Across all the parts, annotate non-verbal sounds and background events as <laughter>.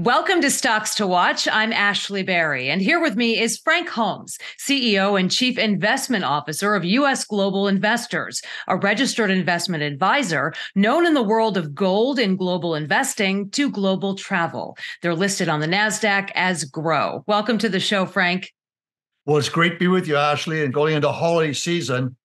Welcome to Stocks to Watch. I'm Ashley Berry, and here with me is Frank Holmes, CEO and Chief Investment Officer of U.S. Global Investors, a registered investment advisor known in the world of gold and global investing to global travel. They're listed on the NASDAQ as GROW. Welcome to the show, Frank. Well, it's great to be with you, Ashley, and going into holiday season.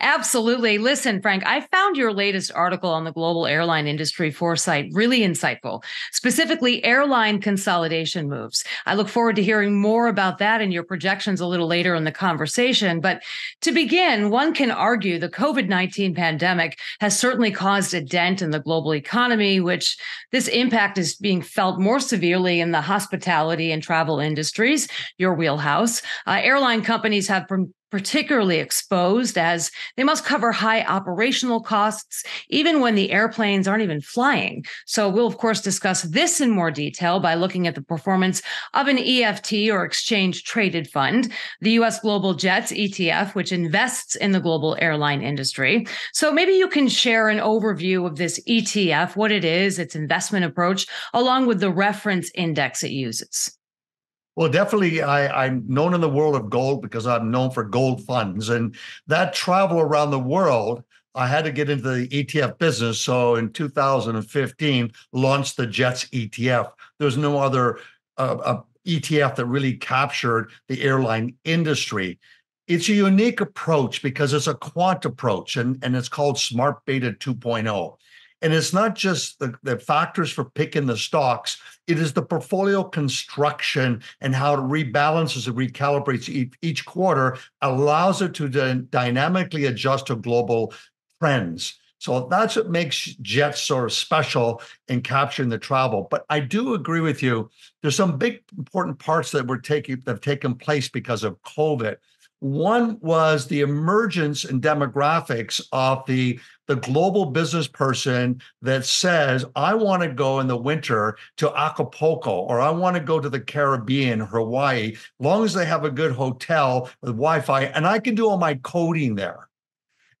Absolutely. Listen, Frank, I found your latest article on the global airline industry foresight really insightful, specifically airline consolidation moves. I look forward to hearing more about that and your projections a little later in the conversation. But to begin, one can argue the COVID 19 pandemic has certainly caused a dent in the global economy, which this impact is being felt more severely in the hospitality and travel industries, your wheelhouse. Uh, airline companies have particularly exposed as they must cover high operational costs, even when the airplanes aren't even flying. So, we'll, of course, discuss this in more detail by looking at the performance of an EFT or exchange traded fund, the US Global Jets ETF, which invests in the global airline industry. So, maybe you can share an overview of this ETF, what it is, its investment approach, along with the reference index it uses. Well, definitely, I, I'm known in the world of gold because I'm known for gold funds, and that travel around the world. I had to get into the ETF business, so in 2015, launched the Jets ETF. There's no other uh, uh, ETF that really captured the airline industry. It's a unique approach because it's a quant approach, and, and it's called Smart Beta 2.0. And it's not just the, the factors for picking the stocks, it is the portfolio construction and how it rebalances and recalibrates each, each quarter, allows it to d- dynamically adjust to global trends. So that's what makes Jets sort of special in capturing the travel. But I do agree with you. There's some big important parts that were taking that have taken place because of COVID. One was the emergence and demographics of the, the global business person that says, I want to go in the winter to Acapulco or I want to go to the Caribbean, Hawaii, long as they have a good hotel with Wi Fi and I can do all my coding there.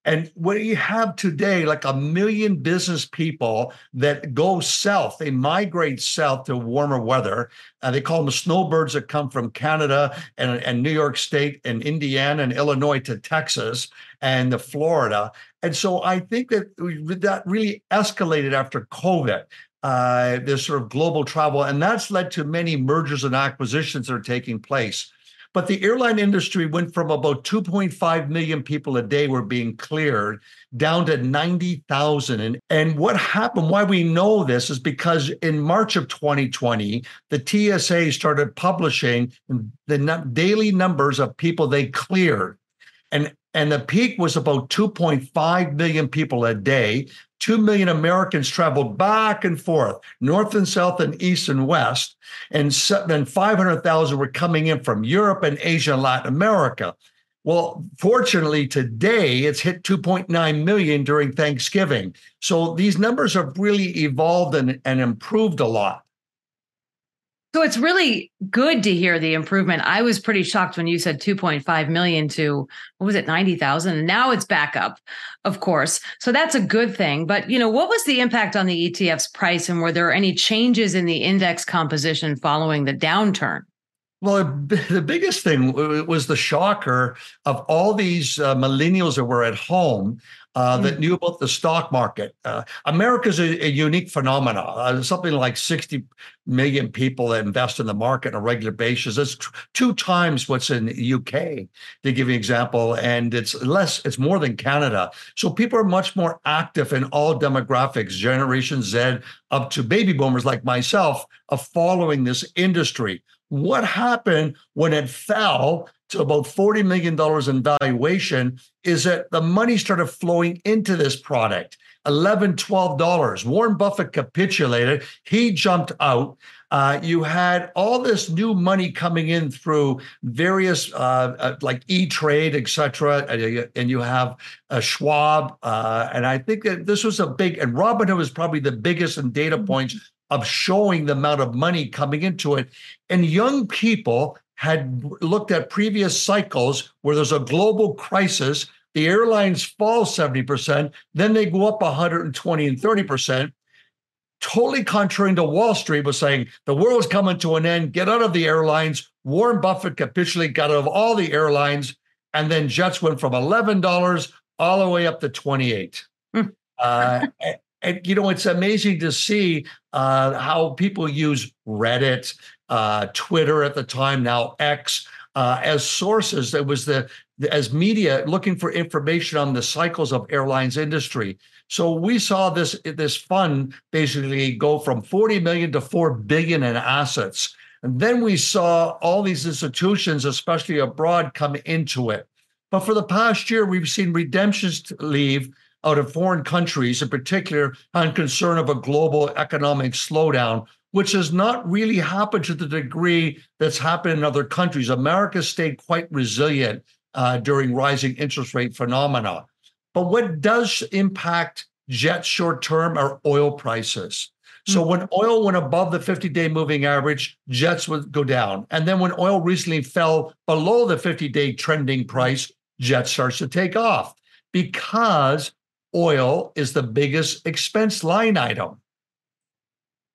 And what you have today, like a million business people that go south, they migrate south to warmer weather. Uh, they call them snowbirds that come from Canada and, and New York State and Indiana and Illinois to Texas and the Florida. And so I think that that really escalated after COVID. Uh, this sort of global travel, and that's led to many mergers and acquisitions that are taking place. But the airline industry went from about 2.5 million people a day were being cleared down to 90,000. And, and what happened, why we know this is because in March of 2020, the TSA started publishing the daily numbers of people they cleared. And and the peak was about 2.5 million people a day. 2 million Americans traveled back and forth, north and south and east and west. And then 500,000 were coming in from Europe and Asia and Latin America. Well, fortunately, today it's hit 2.9 million during Thanksgiving. So these numbers have really evolved and, and improved a lot. So it's really good to hear the improvement. I was pretty shocked when you said 2.5 million to what was it 90,000 and now it's back up, of course. So that's a good thing. But, you know, what was the impact on the ETF's price and were there any changes in the index composition following the downturn? Well, the biggest thing was the shocker of all these uh, millennials that were at home uh, that mm. knew about the stock market. Uh, America's a, a, unique phenomenon. Uh, something like 60 million people that invest in the market on a regular basis. That's t- two times what's in the UK, to give you an example. And it's less, it's more than Canada. So people are much more active in all demographics, Generation Z up to baby boomers like myself, of following this industry. What happened when it fell to about $40 million in valuation is that the money started flowing into this product. 11 $12. Warren Buffett capitulated. He jumped out. Uh, you had all this new money coming in through various uh, uh, like E-Trade, et cetera. And you have uh, Schwab. Uh, and I think that this was a big, and Robinhood was probably the biggest in data points of showing the amount of money coming into it. And young people had looked at previous cycles where there's a global crisis, the airlines fall 70%, then they go up 120 and 30%. totally contrary to Wall Street was saying the world's coming to an end, get out of the airlines. Warren Buffett capitulated, got out of all the airlines, and then jets went from $11 all the way up to 28. Hmm. uh, and, you know, it's amazing to see uh, how people use Reddit, uh, Twitter at the time, now X, uh, as sources. It was the as media looking for information on the cycles of airlines industry. So we saw this this fund basically go from 40 million to 4 billion in assets. And then we saw all these institutions, especially abroad, come into it. But for the past year, we've seen redemptions leave out of foreign countries, in particular on concern of a global economic slowdown, which has not really happened to the degree that's happened in other countries. America stayed quite resilient uh, during rising interest rate phenomena. But what does impact jet short term are oil prices. So when oil went above the 50 day moving average, jets would go down. And then when oil recently fell below the 50 day trending price, jet starts to take off because oil is the biggest expense line item.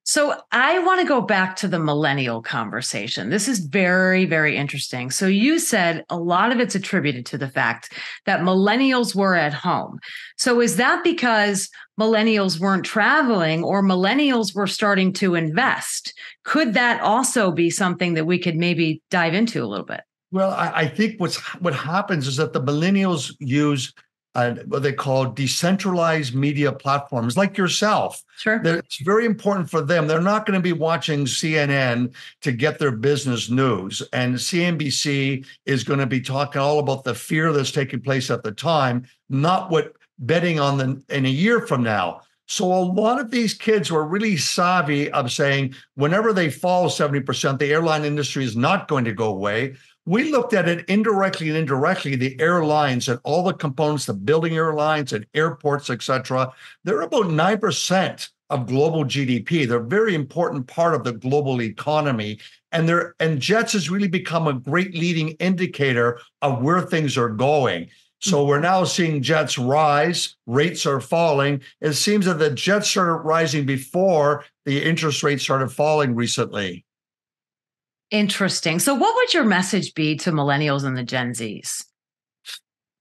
So I want to go back to the millennial conversation. This is very, very interesting. So you said a lot of it's attributed to the fact that millennials were at home. So is that because millennials weren't traveling or millennials were starting to invest? Could that also be something that we could maybe dive into a little bit? Well, I, I think what's what happens is that the millennials use uh, what they call decentralized media platforms like yourself. Sure. It's very important for them. They're not going to be watching CNN to get their business news. And CNBC is going to be talking all about the fear that's taking place at the time, not what betting on the in a year from now. So a lot of these kids were really savvy of saying whenever they fall 70%, the airline industry is not going to go away we looked at it indirectly and indirectly the airlines and all the components the building airlines and airports etc they're about 9% of global gdp they're a very important part of the global economy and they're and jets has really become a great leading indicator of where things are going so we're now seeing jets rise, rates are falling. It seems that the jets started rising before the interest rates started falling recently. Interesting. So, what would your message be to millennials and the Gen Zs?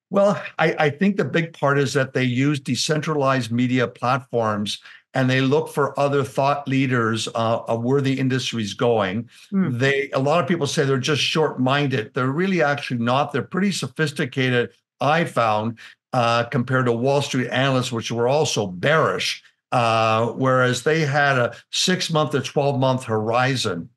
Well, I, I, think the big part is that they use decentralized media platforms and they look for other thought leaders uh, of where the industry is going. Mm. They a lot of people say they're just short-minded. They're really actually not. They're pretty sophisticated. I found uh, compared to Wall Street analysts, which were also bearish, uh, whereas they had a six-month to twelve-month horizon.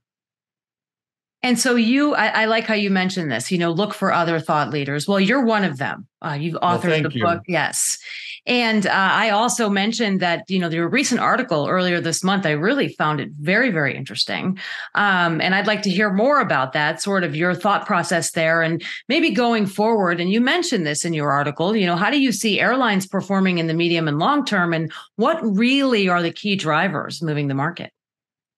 And so you, I, I, like how you mentioned this. You know, look for other thought leaders. Well, you're one of them. Uh, you've authored well, the you. book, yes. And uh, I also mentioned that you know your recent article earlier this month. I really found it very, very interesting. Um, and I'd like to hear more about that, sort of your thought process there, and maybe going forward. And you mentioned this in your article. You know, how do you see airlines performing in the medium and long term, and what really are the key drivers moving the market?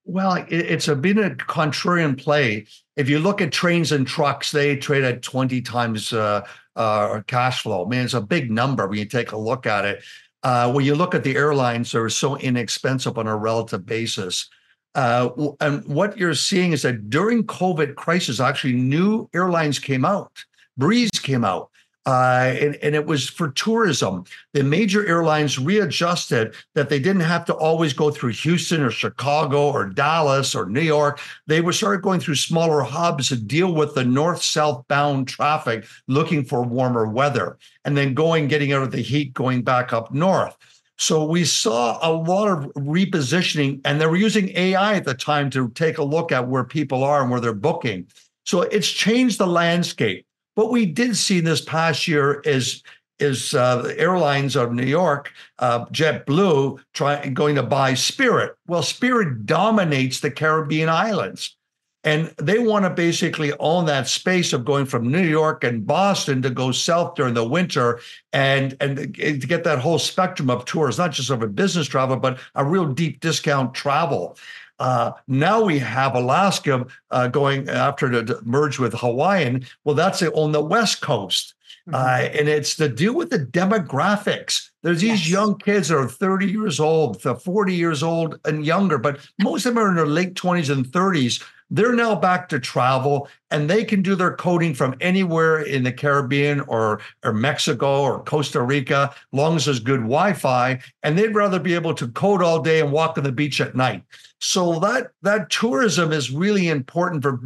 Well, it's a, been a contrarian play. If you look at trains and trucks, they trade at 20 times uh, uh, cash flow. I mean, it's a big number when you take a look at it. Uh, when you look at the airlines, they're so inexpensive on a relative basis. Uh, and what you're seeing is that during COVID crisis, actually new airlines came out. Breeze came out. Uh, and, and, it was for tourism. The major airlines readjusted that they didn't have to always go through Houston or Chicago or Dallas or New York. They would start going through smaller hubs to deal with the north south bound traffic looking for warmer weather and then going, getting out of the heat, going back up north. So we saw a lot of repositioning, and they were using AI at the time to take a look at where people are and where they're booking. So it's changed the landscape. What we did see this past year is is uh, the airlines of New York, uh, JetBlue, trying going to buy Spirit. Well, Spirit dominates the Caribbean islands, and they want to basically own that space of going from New York and Boston to go south during the winter, and and to get that whole spectrum of tours, not just of a business travel, but a real deep discount travel. Uh, now we have Alaska uh, going after to, merge with Hawaiian. Well, that's on the West Coast. Mm-hmm. Uh, and it's to deal with the demographics. There's these yes. young kids that are 30 years old, 40 years old and younger, but most of them are in their late 20s and 30s they're now back to travel and they can do their coding from anywhere in the Caribbean or, or Mexico or Costa Rica, long as there's good Wi-Fi. And they'd rather be able to code all day and walk on the beach at night. So that that tourism is really important for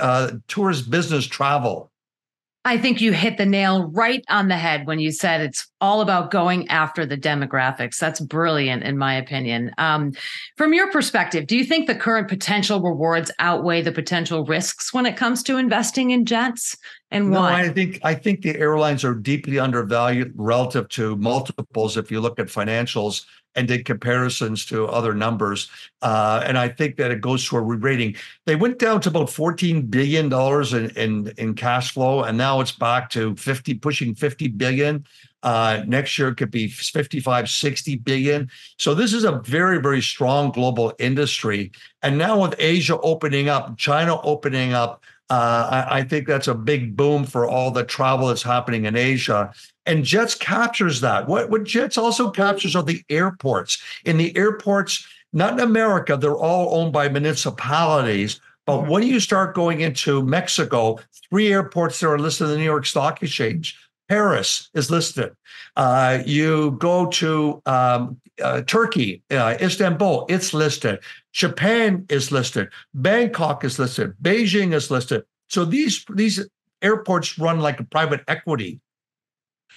uh, tourist business travel. I think you hit the nail right on the head when you said it's all about going after the demographics. That's brilliant, in my opinion. Um, from your perspective, do you think the current potential rewards outweigh the potential risks when it comes to investing in jets? And no, why? I think I think the airlines are deeply undervalued relative to multiples. If you look at financials, and did comparisons to other numbers. Uh, and I think that it goes to a re-rating. They went down to about $14 billion in, in, in cash flow, and now it's back to 50, pushing 50 billion. Uh, next year could be 55, 60 billion. So this is a very, very strong global industry. And now with Asia opening up, China opening up, uh, I, I, think that's a big boom for all the travel that's happening in Asia. And Jets captures that. What, what Jets also captures are the airports. In the airports, not in America, they're all owned by municipalities. But when you start going into Mexico, three airports that are listed in the New York Stock Exchange. Paris is listed. Uh, you go to um, uh, Turkey, uh, Istanbul, it's listed. Japan is listed. Bangkok is listed. Beijing is listed. So these these airports run like a private equity.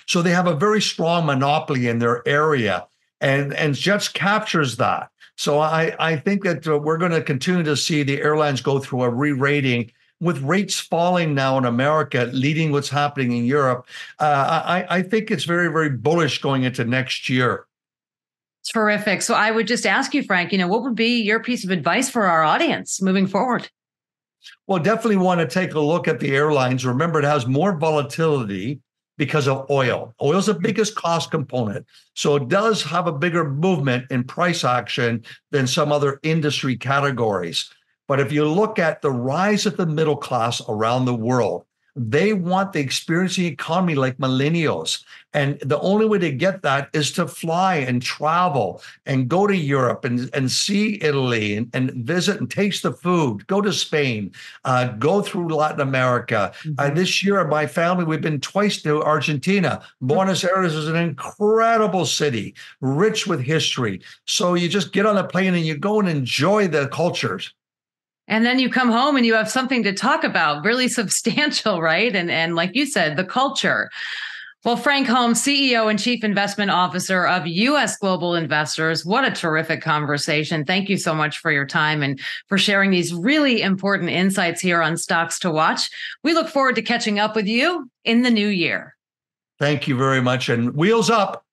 So they have a very strong monopoly in their area, and and Jets captures that. So I I think that uh, we're going to continue to see the airlines go through a re-rating with rates falling now in America, leading what's happening in Europe. Uh, I I think it's very very bullish going into next year. Terrific. So I would just ask you, Frank, you know, what would be your piece of advice for our audience moving forward? Well, definitely want to take a look at the airlines. Remember, it has more volatility because of oil. Oil is the mm-hmm. biggest cost component. So it does have a bigger movement in price action than some other industry categories. But if you look at the rise of the middle class around the world, they want the experiencing economy like millennials. And the only way to get that is to fly and travel and go to Europe and, and see Italy and, and visit and taste the food, go to Spain, uh, go through Latin America. Uh, mm-hmm. Uh, this year, my family, we've been twice to Argentina. Buenos Aires is an incredible city, rich with history. So you just get on a plane and you go and enjoy the cultures and then you come home and you have something to talk about really <laughs> substantial right? And and like you said the culture. Well frank holmes ceo and chief investment officer of us global investors what a terrific conversation. Thank you so much for your time and for sharing these really important insights here on stocks to watch. We look forward to catching up with you in the new year. Thank you very much and wheels up